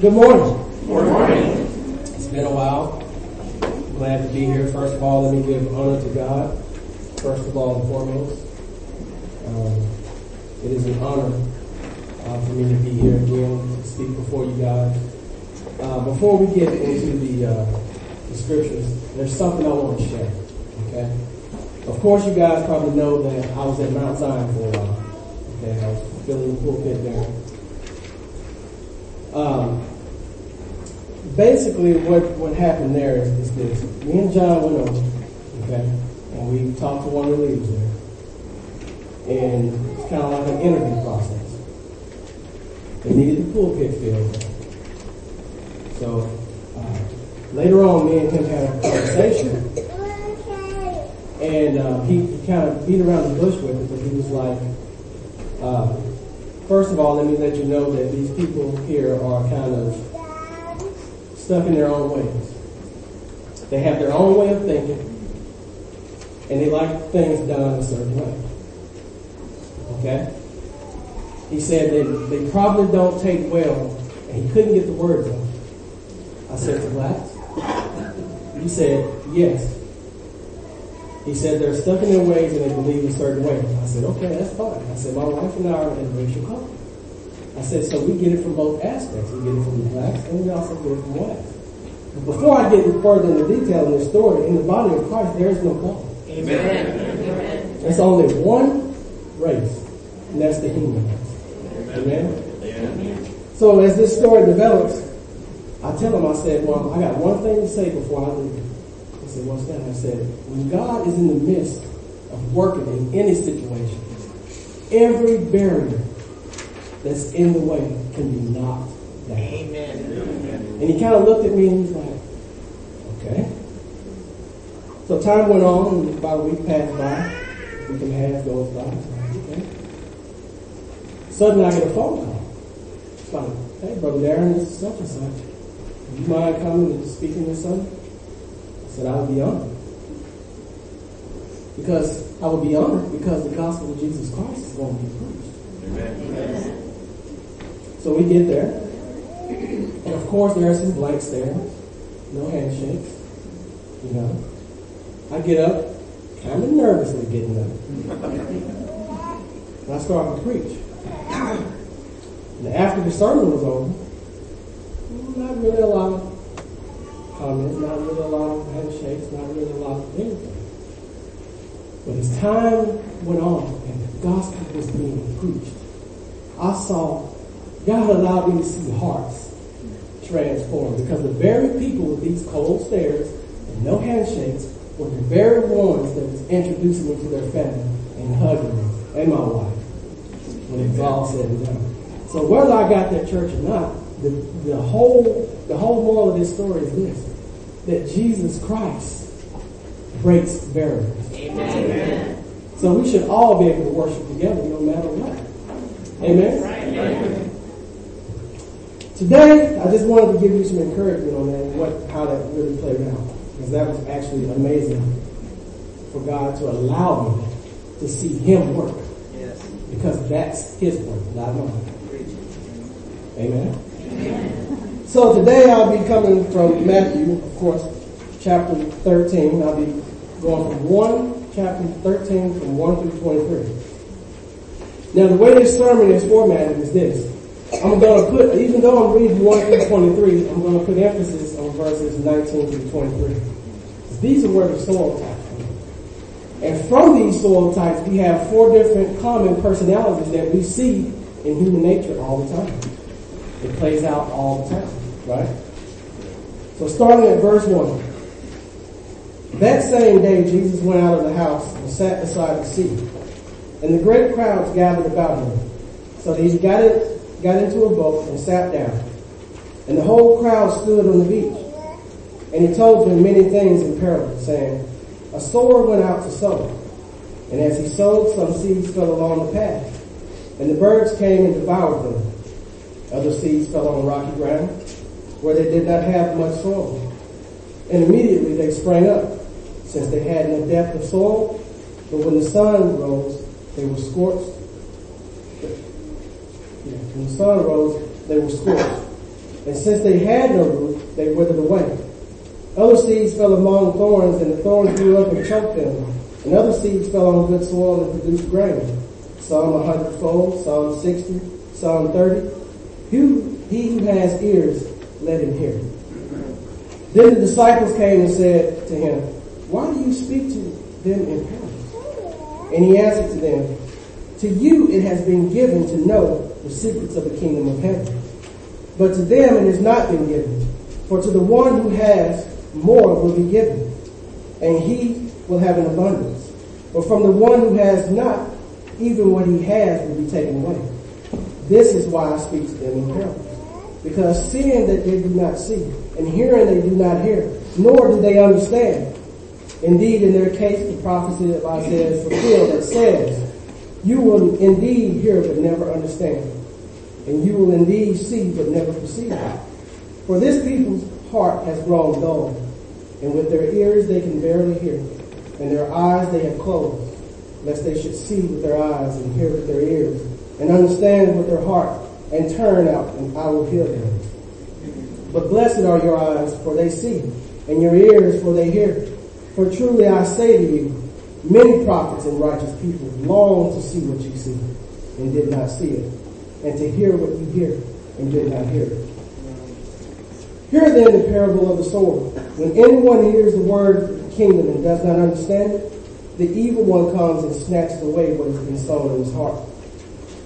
Good morning. Good morning. It's been a while. Glad to be here. First of all, let me give honor to God. First of all and foremost, um, it is an honor uh, for me to be here again to speak before you guys. Uh, before we get into the, uh, the scriptures, there's something I want to share. Okay. Of course, you guys probably know that I was at Mount Zion for a while. Okay, I was filling the pulpit there. Um, basically, what, what happened there is, is this. Me and John went over, okay, and we talked to one of the leaders there. And it's kind of like an interview process. They needed the pulpit filled. So, uh, later on, me and him had a conversation. And uh, he, he kind of beat around the bush with it, but he was like, uh, first of all, let me let you know that these people here are kind of stuck in their own ways. They have their own way of thinking, and they like things done a certain way. Okay? He said they, they probably don't take well, and he couldn't get the words out. I said, relax. He said, yes. He said they're stuck in their ways and they believe a certain way. I said, okay, that's fine. I said, my wife and I are in racial conflict. I said, so we get it from both aspects. We get it from the blacks and we also get it from whites. But before I get further into detail in this story, in the body of Christ, there is no color. Amen. There's only one race, and that's the human race. Amen? Amen. So as this story develops, I tell him, I said, well, I got one thing to say before I leave. Said, what's that? I said, when God is in the midst of working in any situation, every barrier that's in the way can be knocked down. Amen. And he kind of looked at me and he's like, okay. So time went on and about a week passed by. Week and a half goes by. Okay. Suddenly I get a phone call. It's like, hey, Brother Darren, this is such and such. Do you mind coming and speaking this Sunday? Said, I would be honored. Because I would be honored because the gospel of Jesus Christ is going to be preached. Amen. So we get there. And of course there are some blanks there. No handshakes. You know. I get up, kind of nervously getting up. And I start to preach. And after the sermon was over, not really a lot Um, of comments, not really a lot of handshakes, not really a lot of anything. But as time went on and the gospel was being preached, I saw God allowed me to see hearts transformed because the very people with these cold stares and no handshakes were the very ones that was introducing me to their family and hugging me and my wife when it was all said and done. So whether I got that church or not, the, the whole the whole moral of this story is this that Jesus Christ breaks barriers. Amen. So we should all be able to worship together no matter what. Amen. Amen. Today, I just wanted to give you some encouragement on that what how that really played out. Because that was actually amazing for God to allow me to see Him work. Yes. Because that's His work, not mine. Amen. So today I'll be coming from Matthew, of course, chapter 13. I'll be going from 1, chapter 13, from 1 through 23. Now the way this sermon is formatted is this. I'm going to put, even though I'm reading 1 through 23, I'm going to put emphasis on verses 19 through 23. These are where the soil types come. And from these soil types, we have four different common personalities that we see in human nature all the time. It plays out all the time, right? So starting at verse 1. That same day, Jesus went out of the house and sat beside the sea. And the great crowds gathered about him. So he got, it, got into a boat and sat down. And the whole crowd stood on the beach. And he told them many things in parables, saying, A sower went out to sow. And as he sowed, some seeds fell along the path. And the birds came and devoured them. Other seeds fell on rocky ground, where they did not have much soil. And immediately they sprang up, since they had no depth of soil. But when the sun rose, they were scorched. Yeah, when the sun rose, they were scorched. And since they had no root, they withered away. Other seeds fell among thorns, and the thorns grew up and choked them. And other seeds fell on good soil and produced grain. Psalm a hundredfold, some sixty, Psalm thirty. Who, he who has ears, let him hear. Then the disciples came and said to him, Why do you speak to them in parables? And he answered to them, To you it has been given to know the secrets of the kingdom of heaven. But to them it has not been given. For to the one who has, more will be given, and he will have an abundance. But from the one who has not, even what he has will be taken away. This is why I speak to them in parables. Because seeing that they do not see, and hearing they do not hear, nor do they understand. Indeed, in their case, the prophecy of Isaiah is fulfilled that says, You will indeed hear but never understand, and you will indeed see but never perceive. For this people's heart has grown dull, and with their ears they can barely hear, and their eyes they have closed, lest they should see with their eyes and hear with their ears, and understand with their heart, and turn out, and I will heal them. But blessed are your eyes, for they see, and your ears, for they hear. For truly I say to you, many prophets and righteous people long to see what you see, and did not see it, and to hear what you hear, and did not hear it. Hear then the parable of the sower. When anyone hears the word of the kingdom and does not understand it, the evil one comes and snatches away what has been sown in his heart.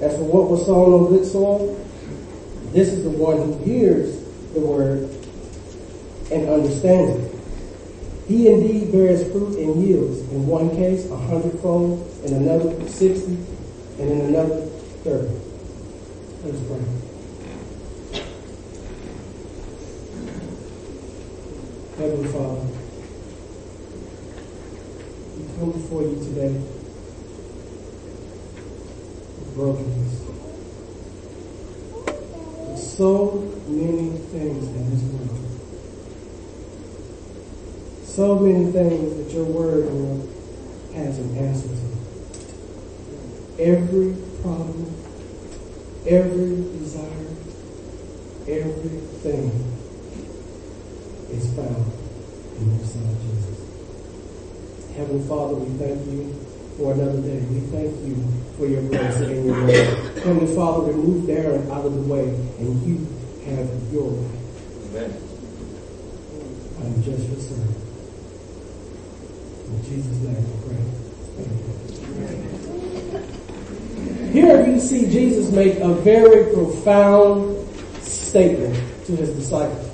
As for what was sown on good soil, this is the one who hears the word and understands it. He indeed bears fruit and yields, in one case a hundredfold, in another sixty, and in another thirty. Let's pray. Heavenly Father, we come before you today brokenness. With so many things in this world. So many things that your word, has an answer to. Every problem, every desire, everything is found in your Son Jesus. Heavenly Father, we thank you for another day. We thank you for your grace and your word. Heavenly Father, remove Darren out of the way and you have your way. Amen. I'm just your servant. In Jesus' name I pray. Amen. Here you see Jesus make a very profound statement to his disciples.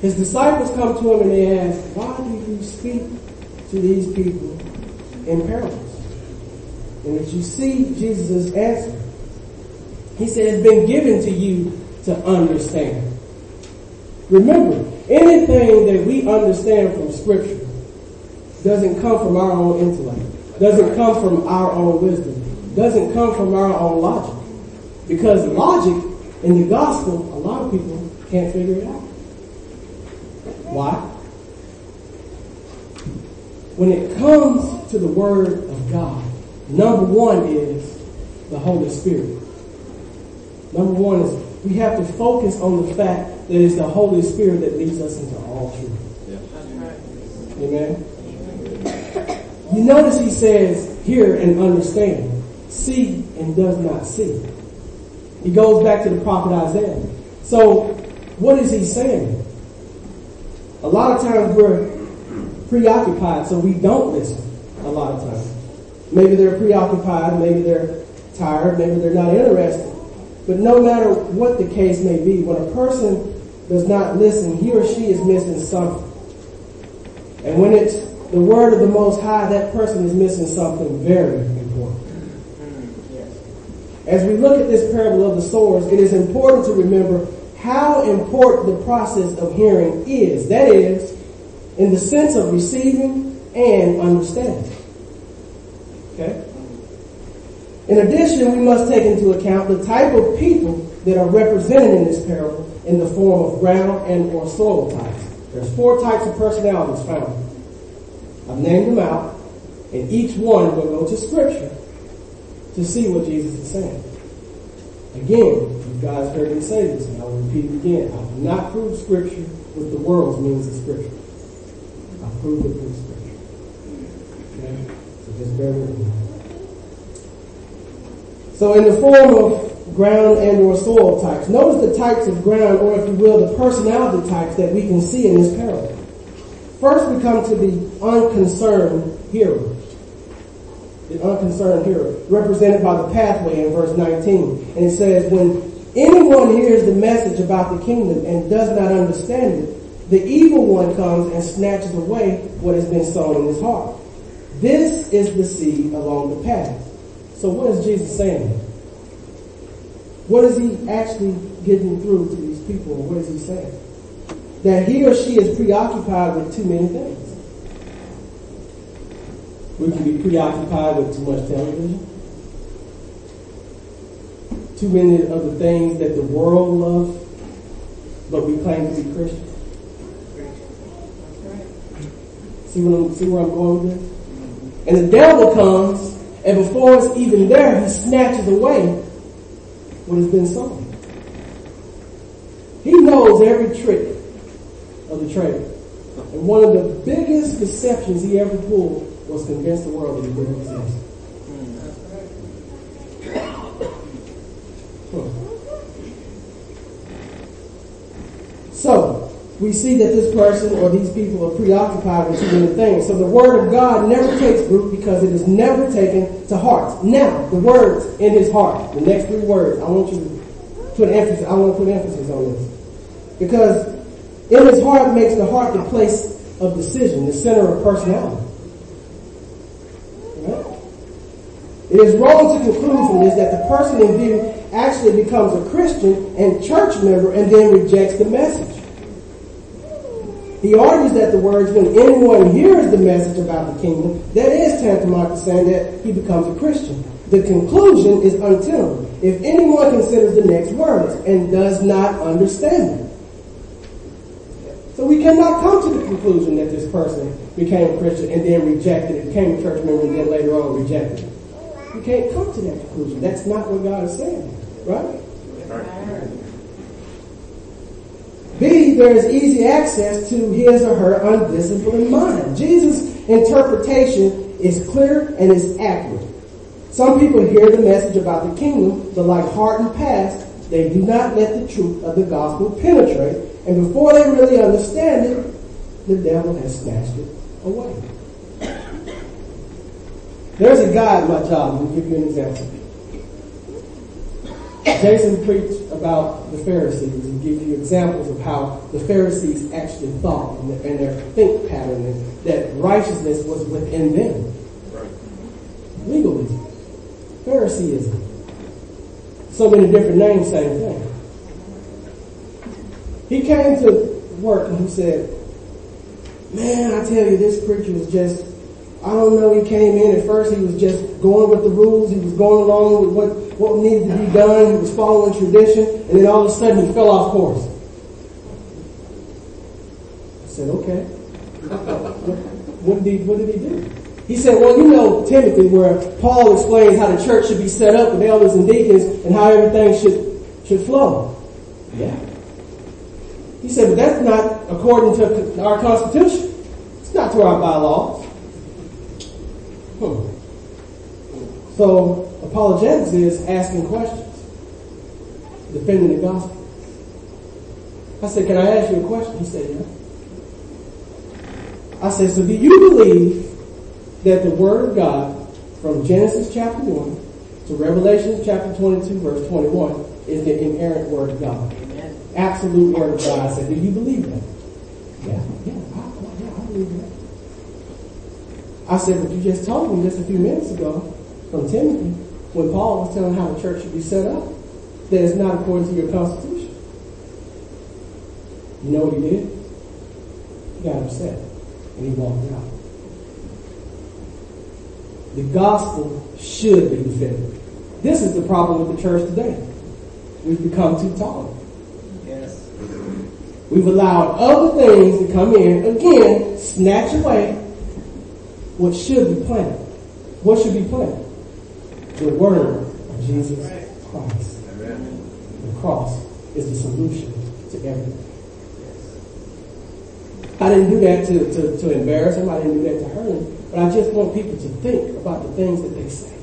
His disciples come to him and they ask, why do you speak to these people in parables? And as you see Jesus' answer, he said, it's been given to you to understand. Remember, anything that we understand from scripture doesn't come from our own intellect, doesn't come from our own wisdom, doesn't come from our own logic. Because logic in the gospel, a lot of people can't figure it out. Why? When it comes to the Word of God, number one is the Holy Spirit. Number one is we have to focus on the fact that it's the Holy Spirit that leads us into all truth. Yeah. Amen. You notice he says, hear and understand, see and does not see. He goes back to the prophet Isaiah. So, what is he saying? A lot of times we're preoccupied, so we don't listen a lot of times. Maybe they're preoccupied, maybe they're tired, maybe they're not interested. But no matter what the case may be, when a person does not listen, he or she is missing something. And when it's the word of the Most High, that person is missing something very important. As we look at this parable of the sowers, it is important to remember how important the process of hearing is. That is, in the sense of receiving and understanding. Okay? In addition, we must take into account the type of people that are represented in this parable in the form of ground and or soil types. There's four types of personalities found. I've named them out, and each one will go to scripture to see what Jesus is saying. Again, you guys heard me say this, and I will repeat it again. I do not prove scripture with the world's means of scripture. I prove it with just bear with me. So in the form of ground and or soil types, notice the types of ground, or if you will, the personality types that we can see in this parable. First we come to the unconcerned hearer. The unconcerned hearer, represented by the pathway in verse 19. And it says, when anyone hears the message about the kingdom and does not understand it, the evil one comes and snatches away what has been sown in his heart. This is the seed along the path. So what is Jesus saying? What is he actually getting through to these people? What is he saying? That he or she is preoccupied with too many things. We can be preoccupied with too much television. Too many of the things that the world loves, but we claim to be Christians. See, what I'm, see where I'm going with this? And the devil comes and before it's even there, he snatches away what has been sown. He knows every trick of the trade. And one of the biggest deceptions he ever pulled was convince the world that he didn't exist. Hmm, so, we see that this person or these people are preoccupied with too many things. So the word of God never takes root because it is never taken to heart. Now, the words in his heart, the next three words, I want you to put emphasis, I want to put emphasis on this. Because in his heart makes the heart the place of decision, the center of personality. It is wrong to conclude from this that the person in view actually becomes a Christian and church member and then rejects the message. He argues that the words, when anyone hears the message about the kingdom, that is tantamount to saying that he becomes a Christian. The conclusion is untenable. If anyone considers the next words and does not understand them. So we cannot come to the conclusion that this person became a Christian and then rejected it, became a church member and then later on rejected it. We can't come to that conclusion. That's not what God is saying, right? B, there is easy access to his or her undisciplined mind. Jesus' interpretation is clear and is accurate. Some people hear the message about the kingdom, but like hardened past, they do not let the truth of the gospel penetrate, and before they really understand it, the devil has snatched it away. There's a guy at my job, me give you an example. Jason preached about the Pharisees and gave you examples of how the Pharisees actually thought and, and their think pattern and that righteousness was within them. Legalism. Phariseeism. So many different names, same thing. He came to work and he said, Man, I tell you, this preacher was just, I don't know, he came in at first, he was just going with the rules, he was going along with what, what needed to be done, he was following tradition, and then all of a sudden he fell off course. I said, okay. what, did he, what did he do? He said, well, you know Timothy, where Paul explains how the church should be set up with elders and deacons and how everything should, should flow. Yeah. He said, but that's not according to our Constitution. It's not to our bylaws. Hmm. So apologetics is asking questions, defending the gospel. I said, can I ask you a question? He said, yeah. I said, so do you believe that the Word of God from Genesis chapter 1 to Revelation chapter 22 verse 21 is the inerrant Word of God? Absolute Word of God. I said, do you believe that? Yeah, yeah, I, yeah, I believe that. I said, but you just told me just a few minutes ago from Timothy when Paul was telling how the church should be set up that it's not according to your constitution. You know what he did? He got upset and he walked out. The gospel should be defended. This is the problem with the church today. We've become too tolerant. Yes. We've allowed other things to come in, again, snatch away what should be planted. What should be planted? The word of Jesus Christ. The cross is the solution to everything. I didn't do that to, to, to embarrass him. I didn't do that to hurt him. But I just want people to think about the things that they say.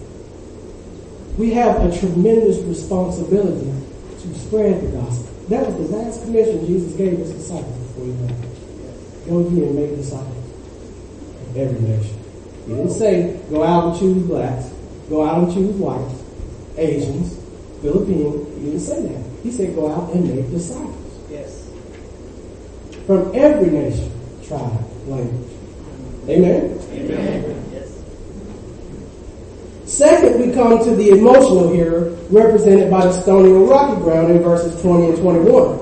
We have a tremendous responsibility to spread the gospel. That was the last commission Jesus gave his disciples before he left. Go ye and make disciples of every nation. He didn't say go out and choose blacks, go out and choose whites, Asians, Philippines. He didn't say that. He said go out and make disciples Yes. from every nation, tribe, language. Amen. Amen. Yes. Second, we come to the emotional here, represented by the stony or rocky ground in verses 20 and 21.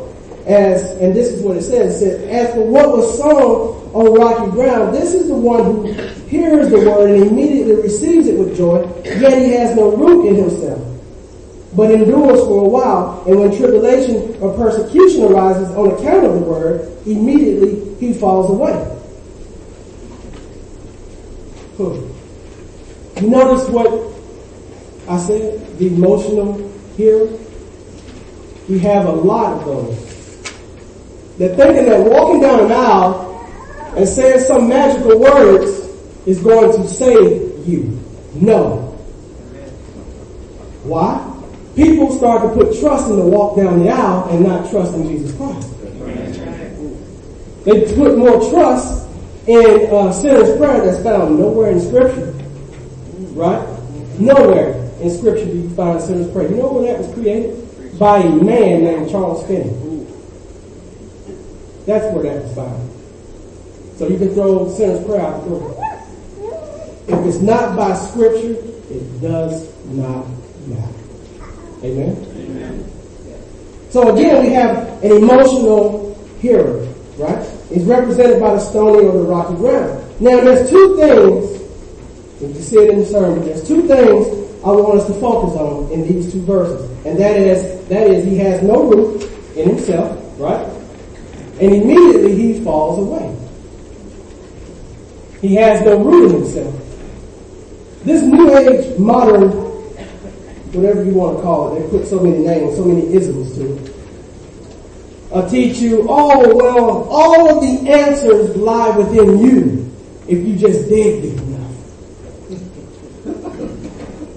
As, and this is what it says, it says, as for what was sown on rocky ground, this is the one who hears the word and immediately receives it with joy, yet he has no root in himself, but endures for a while, and when tribulation or persecution arises on account of the word, immediately he falls away. You notice what I said? The emotional here? We have a lot of those. They're thinking that walking down an aisle and saying some magical words is going to save you. No. Why? People start to put trust in the walk down the aisle and not trust in Jesus Christ. They put more trust in uh, sinner's prayer that's found nowhere in Scripture. Right? Nowhere in Scripture do you find sinner's prayer. You know when that was created? By a man named Charles Finney. That's where that was found. So you can throw sinner's prayer out the door. If it's not by Scripture, it does not matter. Amen? Amen. So again, we have an emotional hearer, right? It's represented by the stony or the rocky ground. Now, there's two things, if you see it in the sermon, there's two things I want us to focus on in these two verses. And that is, that is, he has no root in himself, right? And immediately he falls away. He has no root in himself. This new age modern, whatever you want to call it, they put so many names, so many isms to it. I'll teach you, oh, well, all of the answers lie within you if you just dig deep enough.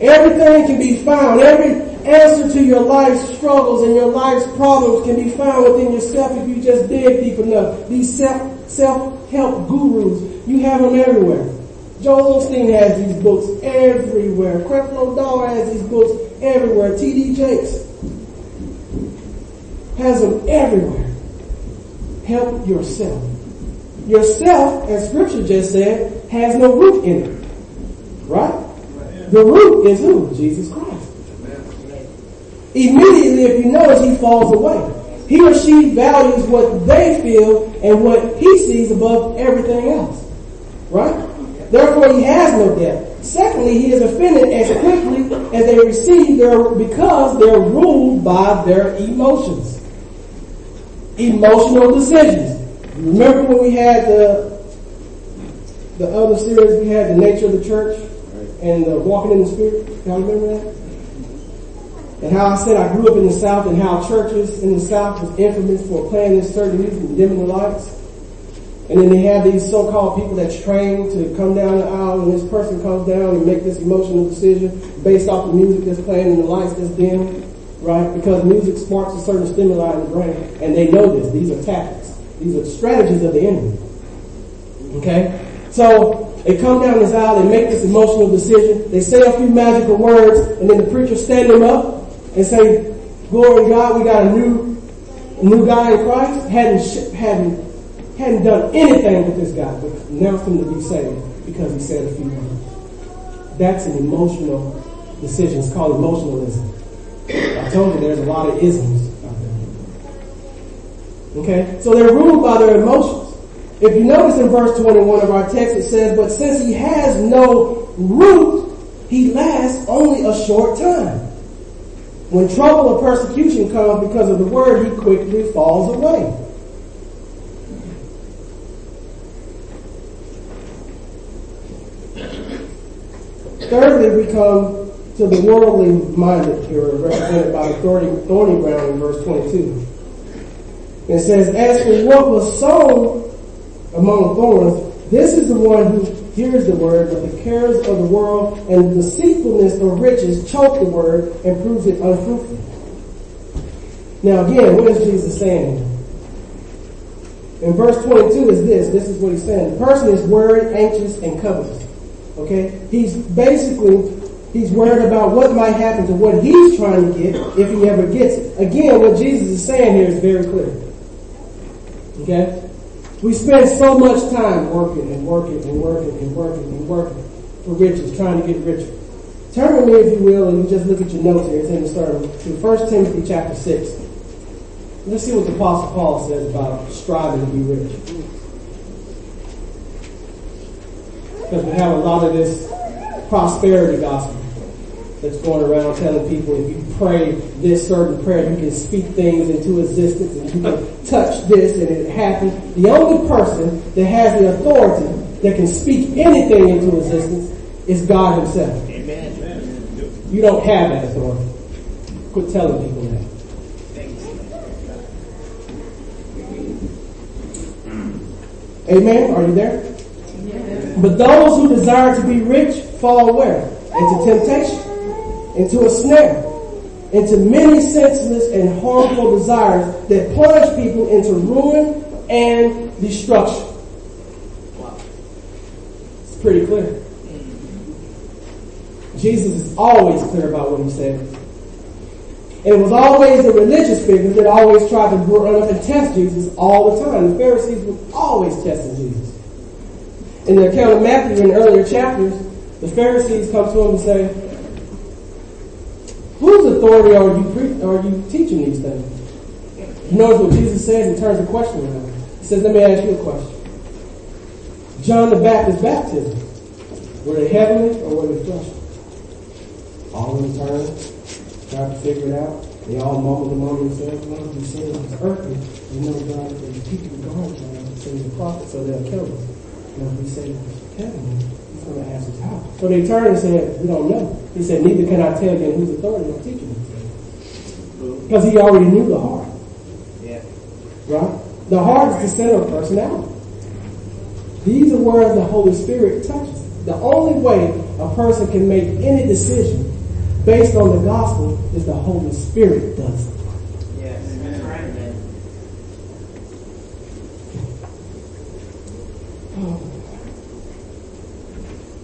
Everything can be found. Every answer to your life's struggles and your life's problems can be found within yourself if you just dig deep enough. These self, self-help gurus, you have them everywhere. Joel Osteen has these books everywhere. Creflo Dollar has these books everywhere. T.D. Jakes has them everywhere. Help yourself. Yourself, as scripture just said, has no root in it. Right? The root is who? Jesus Christ. Immediately, if you notice, he falls away. He or she values what they feel and what he sees above everything else. Right? Therefore, he has no depth. Secondly, he is offended as quickly as they receive their, because they're ruled by their emotions. Emotional decisions. Remember when we had the, the other series we had, the nature of the church and the walking in the spirit? Y'all remember that? And how I said I grew up in the South and how churches in the South was infamous for playing this certain music and dimming the lights. And then they have these so-called people that's trained to come down the aisle and this person comes down and make this emotional decision based off the music that's playing and the lights that's dim, right? Because music sparks a certain stimuli in the brain and they know this. These are tactics. These are strategies of the enemy. Okay? So they come down this aisle, they make this emotional decision, they say a few magical words, and then the preacher stand them up and say, glory God, we got a new, new guy in Christ. Hadn't, hadn't hadn't done anything with this guy, but announced him to be saved because he said a few words. That's an emotional decision. It's called emotionalism. I told you there's a lot of isms out there. Okay? So they're ruled by their emotions. If you notice in verse 21 of our text, it says, But since he has no root, he lasts only a short time. When trouble or persecution comes because of the word, he quickly falls away. Thirdly, we come to the worldly minded here, represented by the thorny, ground in verse 22. It says, As for what was sown among thorns, this is the one who hears the word, but the cares of the world and the deceitfulness of riches choke the word and proves it unfruitful. Now again, what is Jesus saying? In verse 22 is this, this is what he's saying. The person is worried, anxious, and covetous. Okay? He's basically, he's worried about what might happen to what he's trying to get if he ever gets it. Again, what Jesus is saying here is very clear. Okay? We spend so much time working and working and working and working and working for riches, trying to get richer. Turn with me, if you will, and you just look at your notes here. It's in the sermon to 1 Timothy chapter 6. Let's see what the Apostle Paul says about striving to be rich. Because we have a lot of this prosperity gospel that's going around telling people if you pray this certain prayer, you can speak things into existence and you can touch this and it happens. The only person that has the authority that can speak anything into existence is God Himself. Amen. You don't have that authority. Quit telling people that. Amen. Are you there? But those who desire to be rich fall where? Into temptation, into a snare, into many senseless and harmful desires that plunge people into ruin and destruction. It's pretty clear. Jesus is always clear about what he said. And it was always the religious figures that always tried to run up and test Jesus all the time. The Pharisees were always testing Jesus. In the account of Matthew in earlier chapters, the Pharisees come to him and say, Whose authority are you pre- are you teaching these things? You notice what Jesus says? He turns the question around. He says, Let me ask you a question. John the Baptist's baptism, were they heavenly or were they fleshly? All in turn, tried to figure it out. They all mumbled among themselves, one of them said it was earthly. You know, God, the people guard God, send the prophet, so they'll kill them. If we say was he's going to ask us how. So they turned and said, We don't know. He said, Neither can I tell you in whose authority I'm teaching you. Because he already knew the heart. Yeah. Right? The heart is the center of personality. These are where the Holy Spirit touches. The only way a person can make any decision based on the gospel is the Holy Spirit does it. Yes. That's right, man.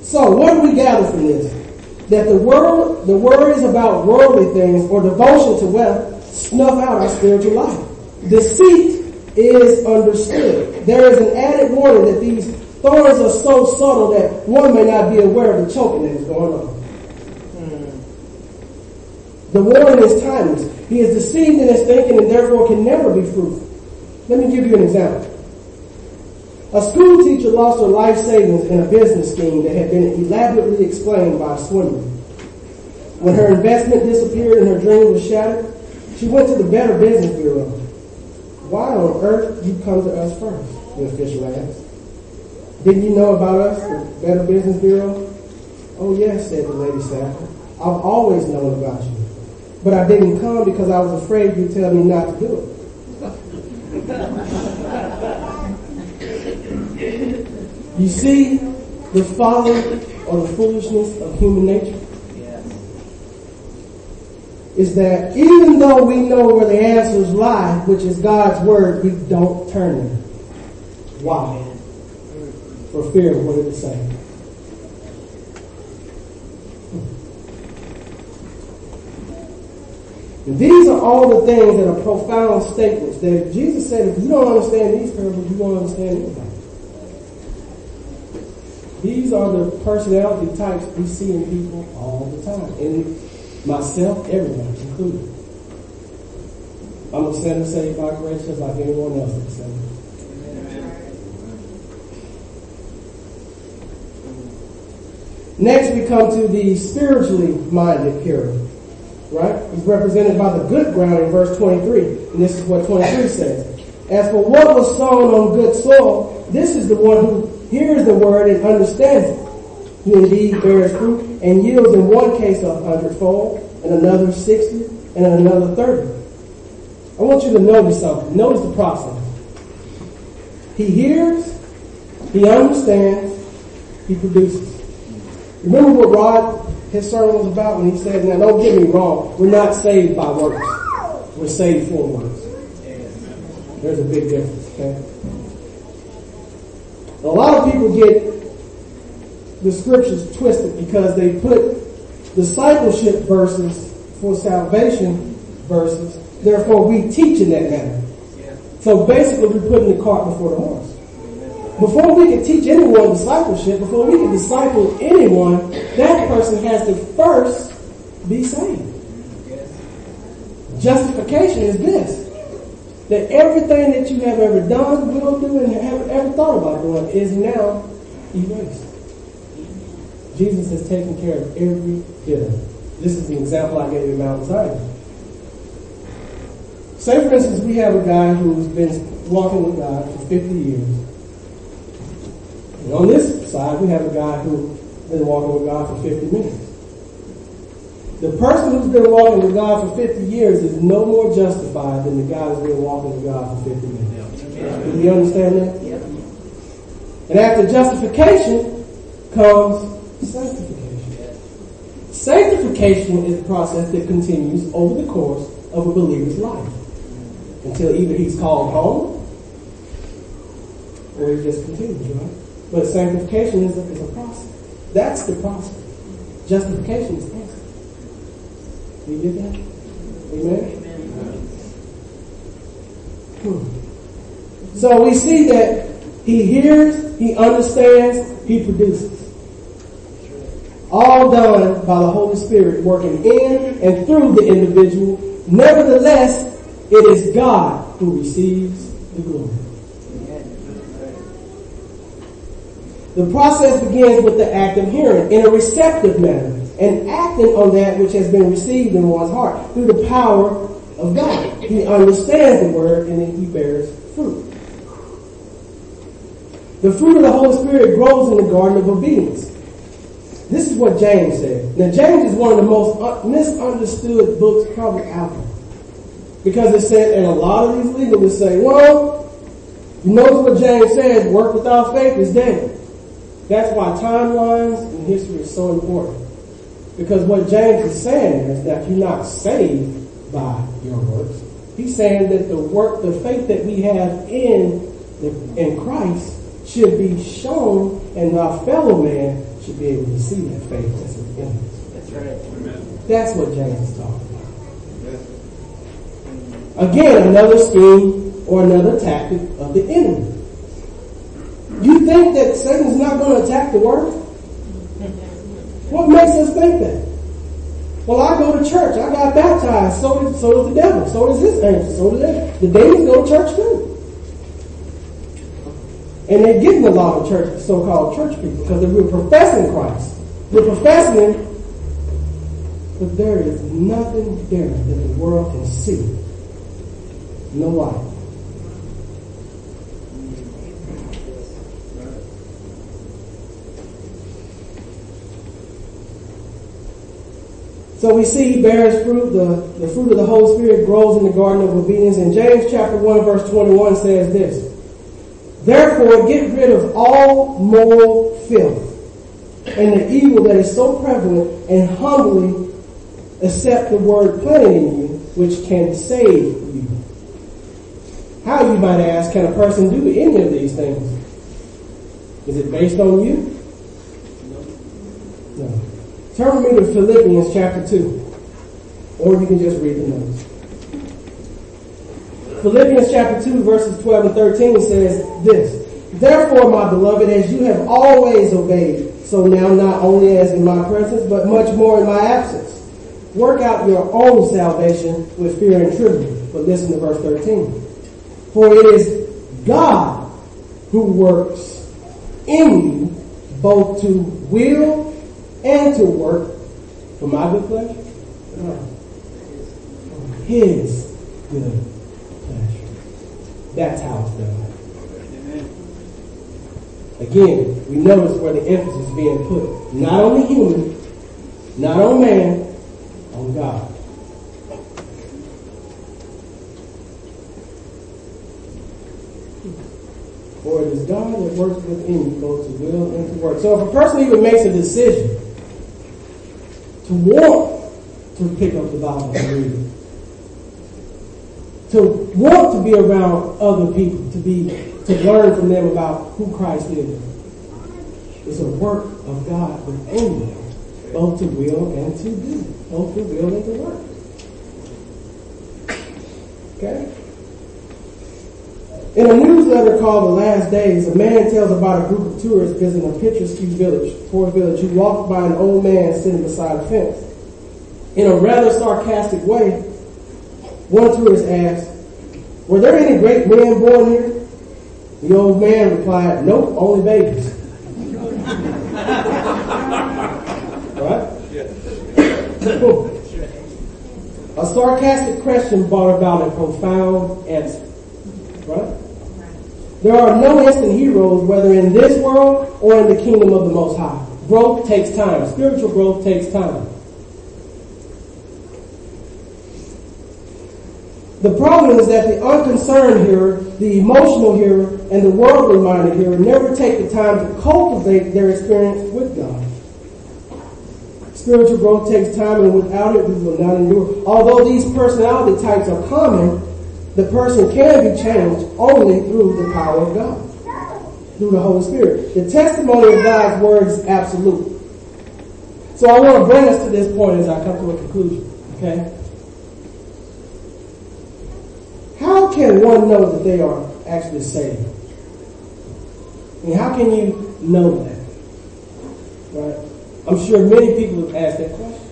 So what do we gather from this? That the world, the worries about worldly things or devotion to wealth snuff out our spiritual life. Deceit is understood. There is an added warning that these thorns are so subtle that one may not be aware of the choking that is going on. Hmm. The warning is timeless. He is deceived in his thinking and therefore can never be fruitful. Let me give you an example. A school teacher lost her life savings in a business scheme that had been elaborately explained by a swindler. When her investment disappeared and her dream was shattered, she went to the Better Business Bureau. Why on earth you come to us first? The official asked. Didn't you know about us, the Better Business Bureau? Oh yes, said the lady sadly. I've always known about you. But I didn't come because I was afraid you'd tell me not to do it. You see the folly or the foolishness of human nature? Yes. Is that even though we know where the answers lie, which is God's word, we don't turn them. Why? For fear of what it is saying. These are all the things that are profound statements that Jesus said, if you don't understand these parables, you won't understand anything. These are the personality types we see in people all the time. And myself, everyone included. I'm a sinner saved by grace just like anyone else is sinner. Next, we come to the spiritually minded hearer. Right? He's represented by the good ground in verse 23. And this is what 23 says. As for what was sown on good soil, this is the one who hears the word and understands it. Who indeed bears fruit and yields in one case a hundredfold, and another sixty, and another thirty. I want you to notice something. Notice the process. He hears, he understands, he produces. Remember what Rod, his sermon was about when he said, now don't get me wrong, we're not saved by works. We're saved for works. There's a big difference, okay? A lot of people get the scriptures twisted because they put discipleship verses for salvation verses. Therefore, we teach in that manner. So basically, we're putting the cart before the horse. Before we can teach anyone discipleship, before we can disciple anyone, that person has to first be saved. Justification is this. That everything that you have ever done, will do, and have ever thought about doing is now erased. Jesus has taken care of every bit. This is the example I gave you Mount Zion. Say, for instance, we have a guy who's been walking with God for 50 years. And on this side, we have a guy who's been walking with God for 50 minutes. The person who's been walking with God for 50 years is no more justified than the guy who's been walking with God for 50 minutes. Do you understand that? And after justification comes sanctification. Sanctification is a process that continues over the course of a believer's life until either he's called home or he just continues, right? But sanctification is a, is a process. That's the process. Justification is You get that? Amen? Hmm. So we see that he hears, he understands, he produces. All done by the Holy Spirit working in and through the individual. Nevertheless, it is God who receives the glory. The process begins with the act of hearing in a receptive manner and acting on that which has been received in one's heart through the power of God. He understands the word and then he bears fruit. The fruit of the Holy Spirit grows in the garden of obedience. This is what James said. Now, James is one of the most misunderstood books probably out there. Because it said, and a lot of these legalists say, well, you notice what James said, work without faith is dead. That's why timelines and history is so important. Because what James is saying is that you're not saved by your works. He's saying that the work, the faith that we have in, in Christ should be shown and our fellow man should be able to see that faith that's within us. That's right. Amen. That's what James is talking about. Again, another scheme or another tactic of the enemy. You think that Satan's not going to attack the word? What makes us think that? Well, I go to church. I got baptized. So does, so does the devil. So does his angels. So does they. The demons go to church too. And they're getting a lot of church, so-called church people, because we're professing Christ. We're professing Him, but there is nothing there that the world can see. No light. So we see he bears fruit. The, the fruit of the Holy Spirit grows in the garden of obedience. And James chapter 1 verse 21 says this. Therefore get rid of all moral filth and the evil that is so prevalent and humbly accept the word planted in you which can save you. How, you might ask, can a person do any of these things? Is it based on you? No. Turn with me to Philippians chapter 2. Or you can just read the notes. Philippians chapter 2 verses 12 and 13 says this. Therefore, my beloved, as you have always obeyed, so now not only as in my presence, but much more in my absence, work out your own salvation with fear and trembling. But listen to verse 13. For it is God who works in you both to will and to work for my good pleasure. No. For His good pleasure. That's how it's done. Again, we notice where the emphasis is being put. Not on the human, not on man, on God. For it is God that works within you both to will and to work. So if a person even makes a decision to want to pick up the Bible and read it, to want to be around other people, to be to learn from them about who Christ is, it's a work of God within you, both to will and to do, both to will and to work. Okay? In a newsletter called The Last Days, a man tells about a group of tourists visiting a picturesque village, poor village, who walked by an old man sitting beside a fence. In a rather sarcastic way, one tourist asked, Were there any great men born here? The old man replied, Nope, only babies. right? a sarcastic question brought about a profound answer. Right? There are no instant heroes, whether in this world or in the kingdom of the Most High. Growth takes time. Spiritual growth takes time. The problem is that the unconcerned hearer, the emotional hearer, and the worldly minded hearer never take the time to cultivate their experience with God. Spiritual growth takes time, and without it, we will not endure. Although these personality types are common, the person can be changed only through the power of God, through the Holy Spirit. The testimony of God's word is absolute. So I want to bring us to this point as I come to a conclusion. Okay? How can one know that they are actually saved? Mean, how can you know that? Right? I'm sure many people have asked that question.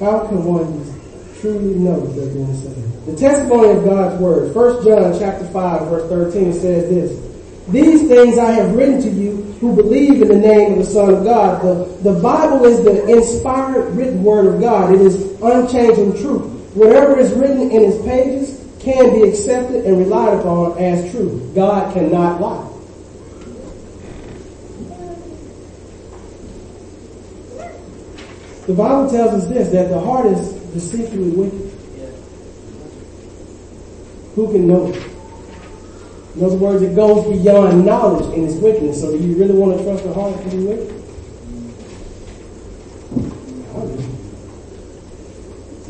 How can one truly know that they're being saved? The testimony of God's word. 1 John chapter 5 verse 13 says this. These things I have written to you who believe in the name of the Son of God. The, the Bible is the inspired written word of God. It is unchanging truth. Whatever is written in its pages can be accepted and relied upon as true. God cannot lie. The Bible tells us this, that the heart is deceitfully wicked. Who can know it? In other words, it goes beyond knowledge in its wickedness. So do you really want to trust the heart to be wicked?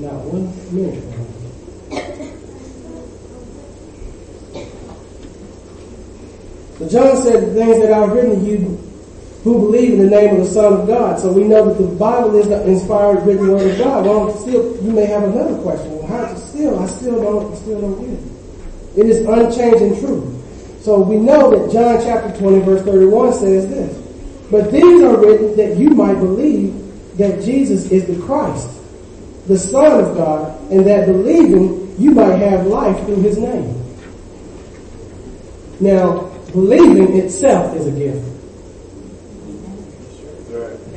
Not one minute. So John said the things that I've written you who believe in the name of the Son of God. So we know that the Bible is the inspired written word of God. Well, still, you may have another question. Well, how still? I still don't, still don't get it. It is unchanging truth. So we know that John chapter 20 verse 31 says this. But these are written that you might believe that Jesus is the Christ, the Son of God, and that believing you might have life through his name. Now, believing itself is a gift.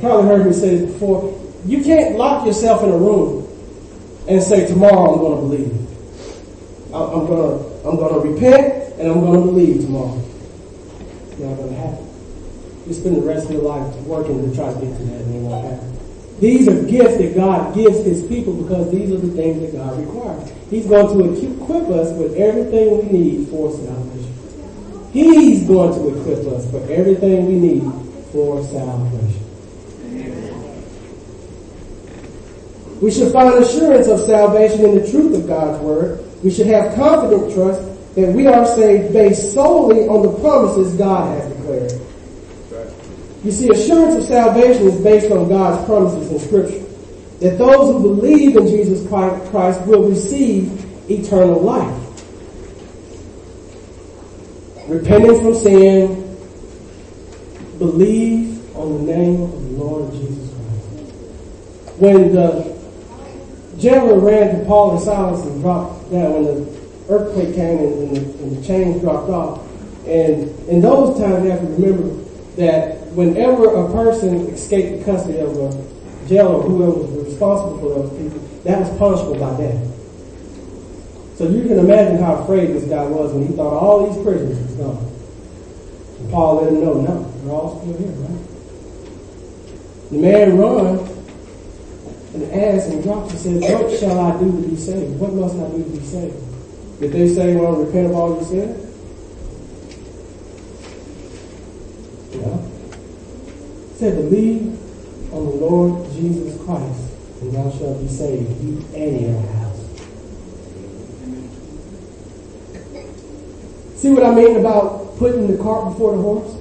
Probably heard me say this before. You can't lock yourself in a room and say, tomorrow I'm going to believe. I'm going to, I'm going to repent and I'm going to believe tomorrow. It's not going to happen. You spend the rest of your life working to try to get to that and it won't happen. These are gifts that God gives His people because these are the things that God requires. He's going to equip us with everything we need for salvation. He's going to equip us for everything we need for salvation. We should find assurance of salvation in the truth of God's Word. We should have confident trust that we are saved based solely on the promises God has declared. You see, assurance of salvation is based on God's promises in Scripture. That those who believe in Jesus Christ will receive eternal life. Repenting from sin, believe on the name of the Lord Jesus Christ. when the jailer ran to Paul and Silas and dropped down, when the earthquake came and, and, the, and the chains dropped off, and in those times you have to remember that whenever a person escaped the custody of a jailer, or whoever was responsible for those people, that was punishable by death. So you can imagine how afraid this guy was when he thought all these prisoners was gone. And Paul let him know, no, they're all still here, right? The man run and asked and dropped and said, What shall I do to be saved? What must I do to be saved? Did they say, Well, repent of all your sin? No. Said, Believe on the Lord Jesus Christ, and thou shalt be saved, you and your house. See what I mean about putting the cart before the horse?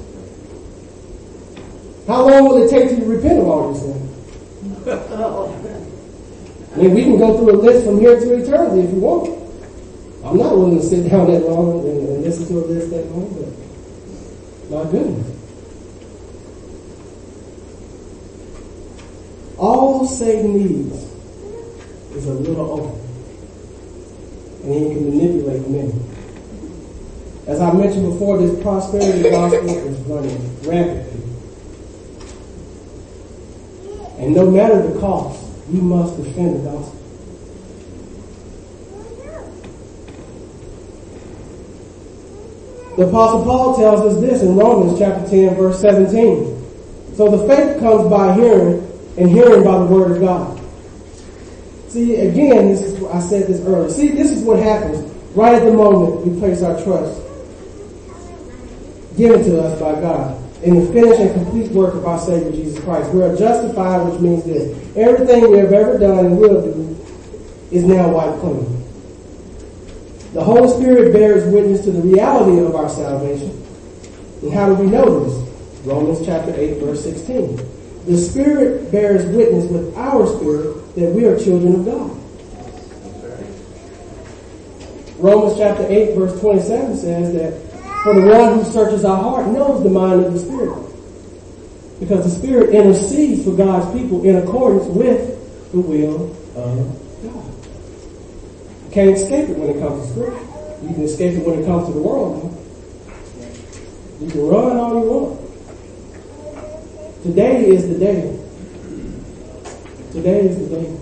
How long will it take you to repent of all your sins? I mean, we can go through a list from here to eternity if you want. I'm not willing to sit down that long and, and listen to a list that long, but my goodness. All Satan needs is a little open. And he can manipulate men. As I mentioned before, this prosperity gospel is running rampantly. And no matter the cost, you must defend the gospel. The apostle Paul tells us this in Romans chapter 10 verse 17. So the faith comes by hearing and hearing by the word of God. See, again, this is I said this earlier. See, this is what happens right at the moment we place our trust given to us by God in the finished and complete work of our Savior Jesus Christ. We are justified, which means this. Everything we have ever done and will do is now wiped clean. The Holy Spirit bears witness to the reality of our salvation. And how do we know this? Romans chapter 8, verse 16. The Spirit bears witness with our spirit that we are children of God. Romans chapter 8, verse 27 says that for the one who searches our heart knows the mind of the Spirit. Because the Spirit intercedes for God's people in accordance with the will of God. You can't escape it when it comes to Scripture. You can escape it when it comes to the world. You can run all you want. Today is the day. Today is the day.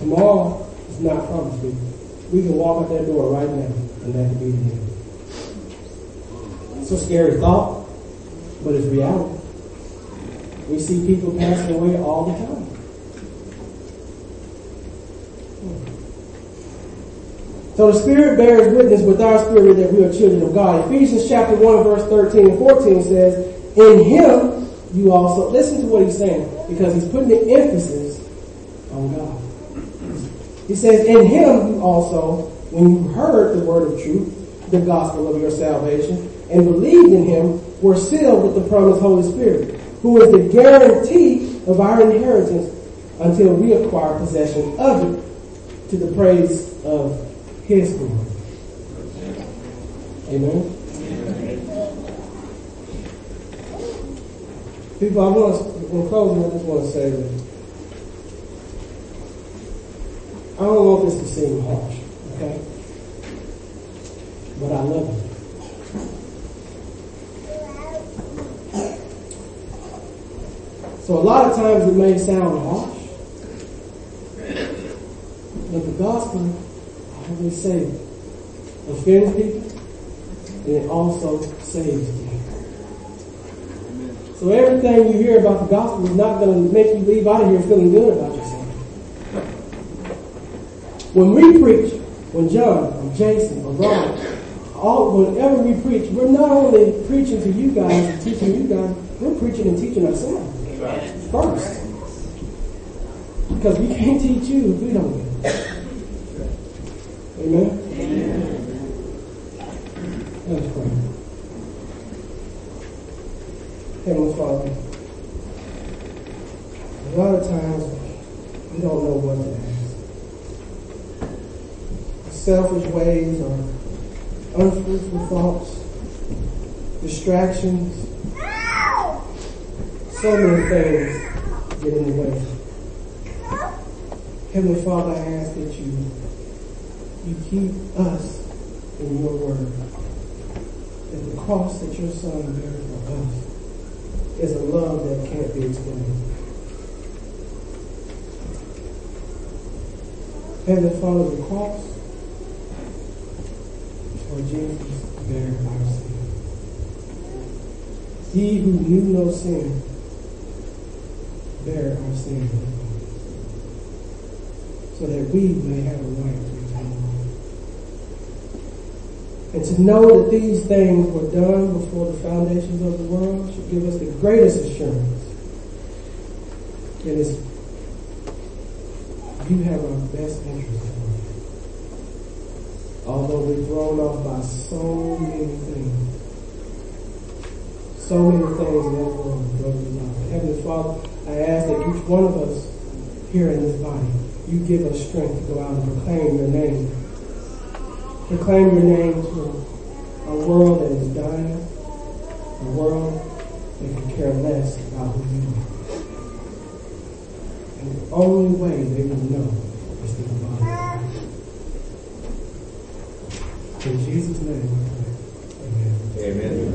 Tomorrow is not promised. We can walk out that door right now, and that could be the end. It's a scary thought, but it's reality. We see people passing away all the time. So the Spirit bears witness with our spirit that we are children of God. Ephesians chapter 1 verse 13 and 14 says, In Him you also, listen to what he's saying, because he's putting the emphasis on God. He says, In Him you also, when you heard the word of truth, the gospel of your salvation, and believed in him were sealed with the promised Holy Spirit, who is the guarantee of our inheritance until we acquire possession of it to the praise of his glory. Amen. People, I want to, in closing, I just want to say that I don't want this to seem harsh, okay? But I love you. So a lot of times it may sound harsh, but the gospel, I always say, offends people and it also saves people. So everything you hear about the gospel is not going to make you leave out of here feeling good about yourself. When we preach, when John or Jason or Ron, all whenever we preach, we're not only preaching to you guys and teaching you guys, we're preaching and teaching ourselves first. Because we can't teach you if we don't get it. Amen? Let's pray. Heavenly Father, a lot of times we don't know what to ask. Selfish ways or unfruitful thoughts, distractions, so many things get in the way. Heavenly Father, I ask that you, you keep us in your word. That the cross that your son bear for us is a love that can't be explained. Heavenly Father, the cross for Jesus bear our sin. He who knew no sin bear our sin so that we may have a right to eternal life. And to know that these things were done before the foundations of the world should give us the greatest assurance that you have our best interest in mind. Although we're thrown off by so many things. So many things in that world off. Heavenly Father, I ask that each one of us here in this body, you give us strength to go out and proclaim your name. Proclaim your name to a world that is dying, a world that can care less about who you are. And the only way they will know is through the body. In Jesus' name. Amen. Amen.